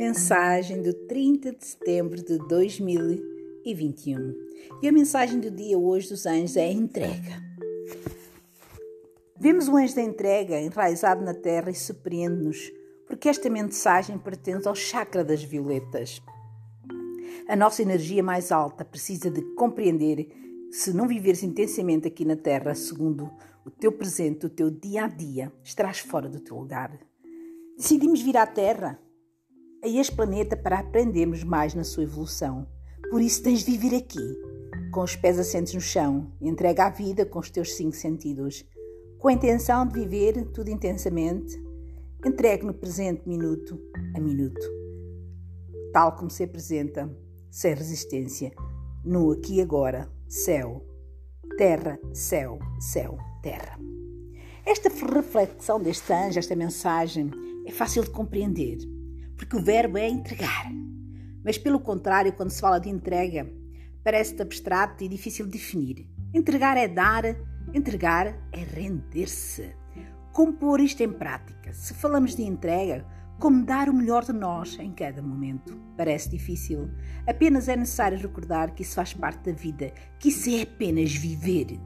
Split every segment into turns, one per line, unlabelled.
Mensagem do 30 de setembro de 2021. E a mensagem do dia hoje dos anjos é entrega. Vemos o anjo da entrega enraizado na terra e surpreende-nos, porque esta mensagem pertence ao chakra das violetas. A nossa energia mais alta precisa de compreender se não viveres intensamente aqui na terra, segundo o teu presente, o teu dia a dia, estarás fora do teu lugar. Decidimos vir à Terra a este planeta para aprendermos mais na sua evolução. Por isso tens de viver aqui, com os pés assentes no chão, entrega a vida com os teus cinco sentidos, com a intenção de viver tudo intensamente, entregue no presente minuto a minuto, tal como se apresenta, sem resistência, no aqui e agora, céu, terra, céu, céu, terra. Esta reflexão deste anjo, esta mensagem, é fácil de compreender porque o verbo é entregar. Mas, pelo contrário, quando se fala de entrega, parece abstrato e difícil de definir. Entregar é dar, entregar é render-se. Como pôr isto em prática? Se falamos de entrega, como dar o melhor de nós em cada momento? Parece difícil. Apenas é necessário recordar que isso faz parte da vida, que isso é apenas viver.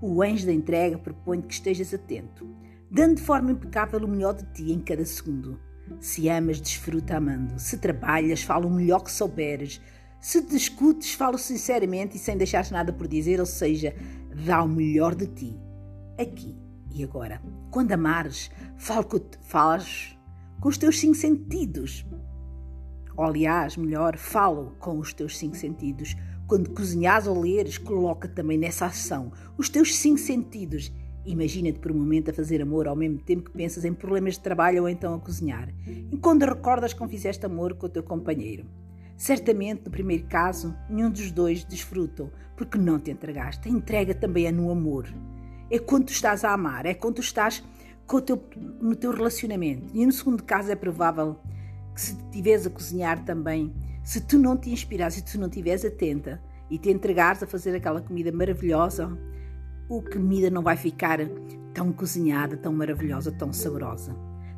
O anjo da entrega propõe que estejas atento, dando de forma impecável o melhor de ti em cada segundo. Se amas, desfruta amando. Se trabalhas, fala o melhor que souberes. Se discutes, fala sinceramente e sem deixares nada por dizer, ou seja, dá o melhor de ti, aqui e agora. Quando amares, fala com, falas com os teus cinco sentidos. Ou, aliás, melhor, fala com os teus cinco sentidos. Quando cozinhas ou leres, coloca também nessa ação os teus cinco sentidos Imagina-te por um momento a fazer amor ao mesmo tempo que pensas em problemas de trabalho ou então a cozinhar. E quando recordas como fizeste amor com o teu companheiro. Certamente, no primeiro caso, nenhum dos dois desfrutam, porque não te entregaste. A entrega também é no amor. É quando tu estás a amar, é quando tu estás teu, no teu relacionamento. E no segundo caso, é provável que se estiveres a cozinhar também, se tu não te inspirares e tu não estiveres atenta e te entregares a fazer aquela comida maravilhosa, o comida não vai ficar tão cozinhada, tão maravilhosa, tão saborosa.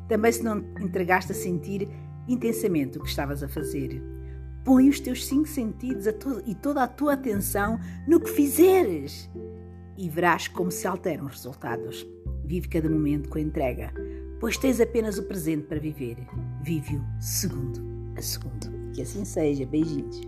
Também se não entregaste a sentir intensamente o que estavas a fazer. Põe os teus cinco sentidos to e toda a tua atenção no que fizeres e verás como se alteram os resultados. Vive cada momento com entrega, pois tens apenas o presente para viver. Vive-o segundo a segundo. Que assim seja. Beijinhos.